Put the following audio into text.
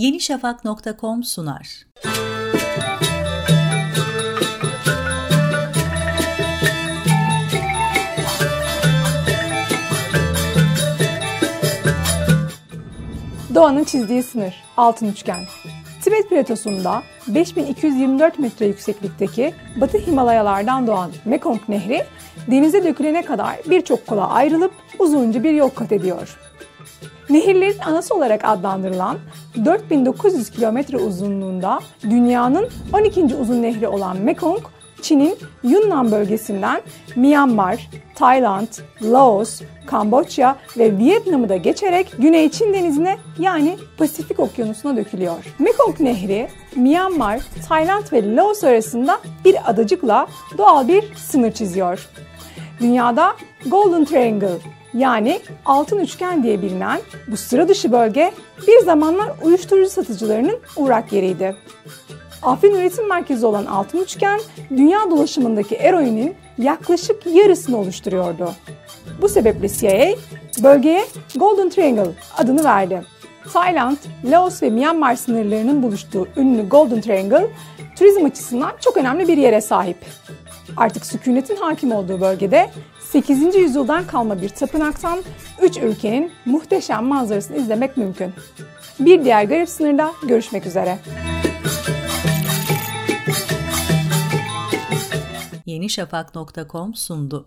yenişafak.com sunar. Doğanın çizdiği sınır, altın üçgen. Tibet platosunda 5224 metre yükseklikteki Batı Himalayalardan doğan Mekong Nehri denize dökülene kadar birçok kola ayrılıp uzunca bir yol kat ediyor. Nehirlerin anası olarak adlandırılan 4900 kilometre uzunluğunda dünyanın 12. uzun nehri olan Mekong, Çin'in Yunnan bölgesinden Myanmar, Tayland, Laos, Kamboçya ve Vietnam'ı da geçerek Güney Çin Denizi'ne yani Pasifik Okyanusu'na dökülüyor. Mekong Nehri, Myanmar, Tayland ve Laos arasında bir adacıkla doğal bir sınır çiziyor. Dünyada Golden Triangle yani altın üçgen diye bilinen bu sıra dışı bölge bir zamanlar uyuşturucu satıcılarının uğrak yeriydi. Afrin üretim merkezi olan altın üçgen, dünya dolaşımındaki eroinin yaklaşık yarısını oluşturuyordu. Bu sebeple CIA bölgeye Golden Triangle adını verdi. Tayland, Laos ve Myanmar sınırlarının buluştuğu ünlü Golden Triangle, turizm açısından çok önemli bir yere sahip. Artık sükunetin hakim olduğu bölgede 8. yüzyıldan kalma bir tapınaktan 3 ülkenin muhteşem manzarasını izlemek mümkün. Bir diğer garip sınırda görüşmek üzere. yenişafak.com sundu.